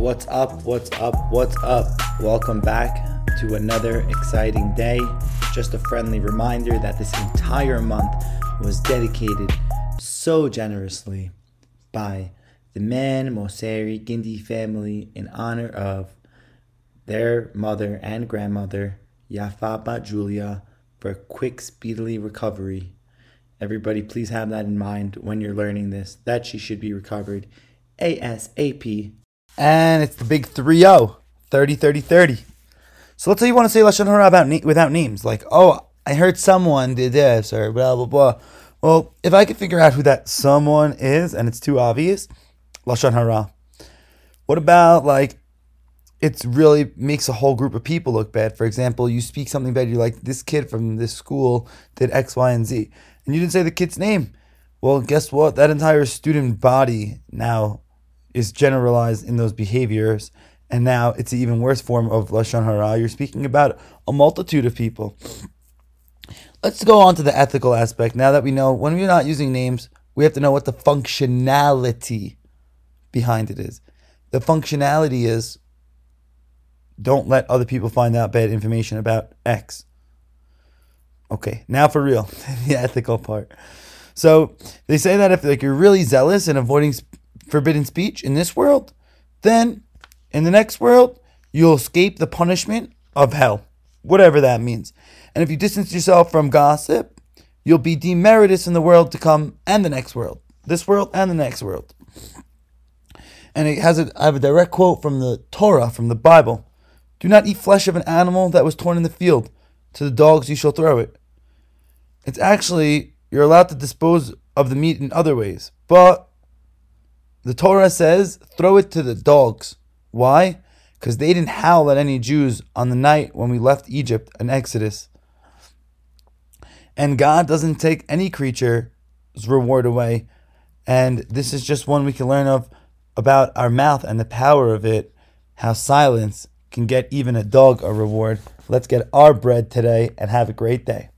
What's up? What's up? What's up? Welcome back to another exciting day. Just a friendly reminder that this entire month was dedicated so generously by the Mann Mosseri Gindi family in honor of their mother and grandmother, Yaffa Bat Julia, for a quick, speedily recovery. Everybody, please have that in mind when you're learning this, that she should be recovered ASAP. And it's the big 3 0, 30 30 30. So let's say you want to say Lashon Hara about na- without names, like, oh, I heard someone did this, or blah, blah, blah. Well, if I could figure out who that someone is and it's too obvious, Lashon Hara. What about, like, it really makes a whole group of people look bad. For example, you speak something bad, you're like, this kid from this school did X, Y, and Z. And you didn't say the kid's name. Well, guess what? That entire student body now is generalized in those behaviors. And now it's an even worse form of Lashon Hara. You're speaking about a multitude of people. Let's go on to the ethical aspect. Now that we know when we're not using names, we have to know what the functionality behind it is. The functionality is don't let other people find out bad information about X. Okay, now for real, the ethical part. So they say that if like you're really zealous and avoiding forbidden speech in this world, then in the next world you'll escape the punishment of hell, whatever that means. And if you distance yourself from gossip, you'll be demeritus in the world to come and the next world, this world and the next world. And it has a, I have a direct quote from the Torah, from the Bible. Do not eat flesh of an animal that was torn in the field. To the dogs you shall throw it. It's actually, you're allowed to dispose of the meat in other ways. But the Torah says, throw it to the dogs. Why? Because they didn't howl at any Jews on the night when we left Egypt and Exodus. And God doesn't take any creature's reward away. And this is just one we can learn of about our mouth and the power of it, how silence can get even a dog a reward. Let's get our bread today and have a great day.